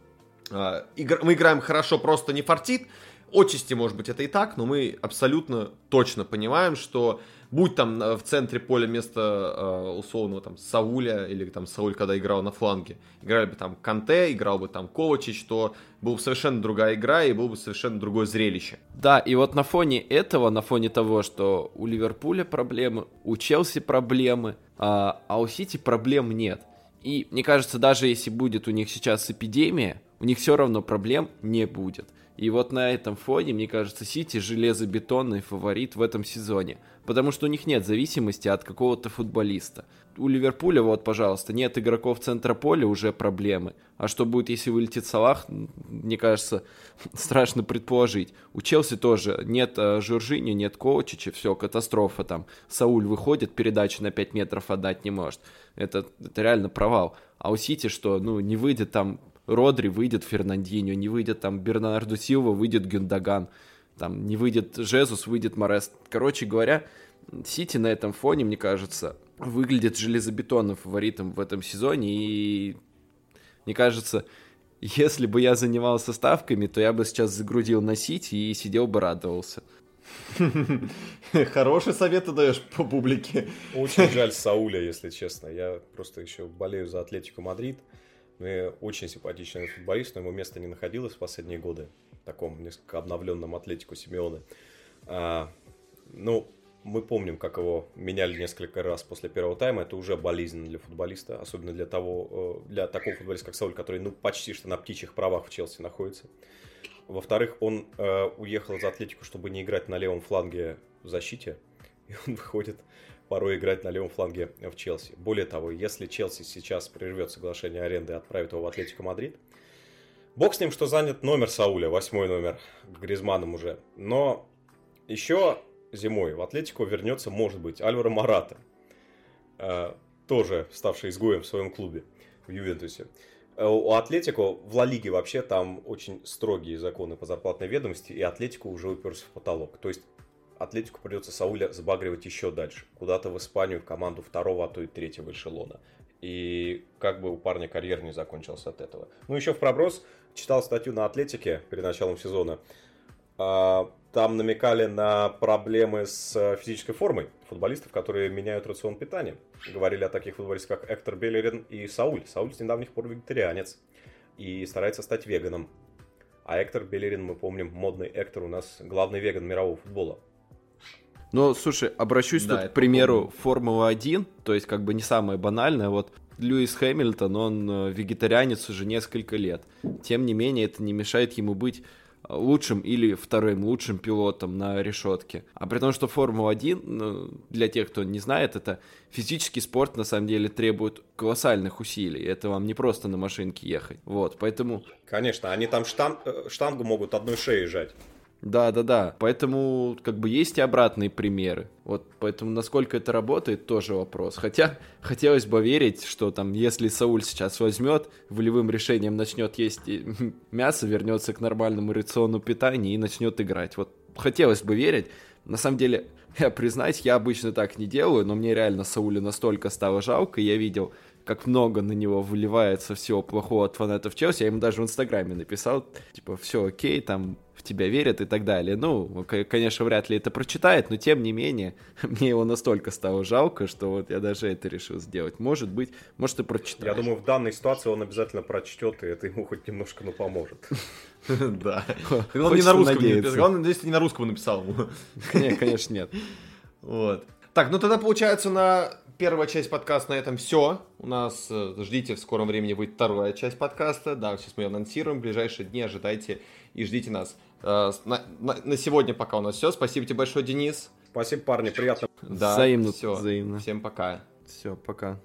S1: э, игр, мы играем хорошо, просто не фартит, отчасти, может быть, это и так, но мы абсолютно точно понимаем, что будь там в центре поля место э, условного там Сауля, или там Сауль, когда играл на фланге, играли бы там Канте, играл бы там Ковачич, то была бы совершенно другая игра и было бы совершенно другое зрелище.
S3: Да, и вот на фоне этого, на фоне того, что у Ливерпуля проблемы, у Челси проблемы, а, а у Сити проблем нет. И мне кажется, даже если будет у них сейчас эпидемия, у них все равно проблем не будет. И вот на этом фоне, мне кажется, Сити железобетонный фаворит в этом сезоне. Потому что у них нет зависимости от какого-то футболиста. У Ливерпуля, вот, пожалуйста, нет игроков центра поля, уже проблемы. А что будет, если вылетит Салах, мне кажется, [LAUGHS] страшно предположить. У Челси тоже нет э, Жоржини, нет Коучича, все, катастрофа там. Сауль выходит, передачу на 5 метров отдать не может. Это, это реально провал. А у Сити что, ну, не выйдет там Родри, выйдет Фернандинho, не выйдет там Бернарду Силва, выйдет Гюндаган, там не выйдет Жезус, выйдет Морес. Короче говоря, Сити на этом фоне, мне кажется, выглядит железобетонным фаворитом в этом сезоне, и мне кажется, если бы я занимался ставками, то я бы сейчас загрузил на Сити и сидел бы радовался.
S1: Хороший совет ты даешь по публике.
S2: Очень жаль Сауля, если честно. Я просто еще болею за Атлетику Мадрид. Ну очень симпатичный футболист, но ему место не находилось в последние годы. В таком несколько обновленном атлетику Симеоны. А, ну, мы помним, как его меняли несколько раз после первого тайма. Это уже болезненно для футболиста, особенно для того, э, для такого футболиста, как Сауль, который ну, почти что на птичьих правах в Челси находится. Во-вторых, он э, уехал за Атлетику, чтобы не играть на левом фланге в защите. И он выходит порой играть на левом фланге в Челси. Более того, если Челси сейчас прервет соглашение аренды и отправит его в Атлетико Мадрид, бог с ним, что занят номер Сауля, восьмой номер, Гризманом уже. Но еще зимой в Атлетику вернется, может быть, Альваро Марата, э, тоже ставший изгоем в своем клубе в Ювентусе. Э, у Атлетико в Ла Лиге вообще там очень строгие законы по зарплатной ведомости, и Атлетико уже уперся в потолок. То есть Атлетику придется Сауля сбагривать еще дальше, куда-то в Испанию, в команду второго, а то и третьего эшелона. И как бы у парня карьер не закончился от этого. Ну, еще в проброс читал статью на Атлетике перед началом сезона. А, там намекали на проблемы с э, физической формой футболистов, которые меняют рацион питания. Говорили о таких футболистах, как Эктор Беллерин и Сауль. Сауль с недавних пор вегетарианец и старается стать веганом. А Эктор Беллерин, мы помним, модный Эктор у нас главный веган мирового футбола.
S3: Ну, слушай, обращусь да, тут к примеру Формула-1, то есть как бы не самое банальное, вот Льюис Хэмилтон, он э, вегетарианец уже несколько лет. Тем не менее, это не мешает ему быть лучшим или вторым лучшим пилотом на решетке. А при том, что Формула-1, ну, для тех, кто не знает, это физический спорт на самом деле требует колоссальных усилий. Это вам не просто на машинке ехать. Вот, поэтому...
S2: Конечно, они там штан... Э, штангу могут одной шеей жать.
S3: Да, да, да. Поэтому, как бы, есть и обратные примеры. Вот, поэтому, насколько это работает, тоже вопрос. Хотя, [LAUGHS] хотелось бы верить, что там, если Сауль сейчас возьмет, волевым решением начнет есть [LAUGHS] мясо, вернется к нормальному рациону питания и начнет играть. Вот, хотелось бы верить. На самом деле, [LAUGHS] я признаюсь, я обычно так не делаю, но мне реально Сауля настолько стало жалко, я видел, как много на него выливается всего плохого от фанатов Челси. Я ему даже в Инстаграме написал, типа, все окей, там, в тебя верят и так далее. Ну, конечно, вряд ли это прочитает, но тем не менее, [LAUGHS] мне его настолько стало жалко, что вот я даже это решил сделать. Может быть, может и прочитает.
S2: Я думаю, в данной ситуации он обязательно прочтет, и это ему хоть немножко, ну, поможет. [LAUGHS]
S1: Да. Он не на русском написал. Он, если не на русском написал ему.
S3: Конечно, нет. [LAUGHS]
S1: Вот. Так, ну тогда получается на первая часть подкаста на этом все. У нас, э, ждите, в скором времени будет вторая часть подкаста. Да, сейчас мы ее анонсируем. В ближайшие дни ожидайте и ждите нас. Э, на, на, на сегодня пока у нас все. Спасибо тебе большое, Денис.
S2: Спасибо, парни, приятно.
S3: Да, взаимно. Все,
S1: взаимно. Всем пока.
S3: Все, пока.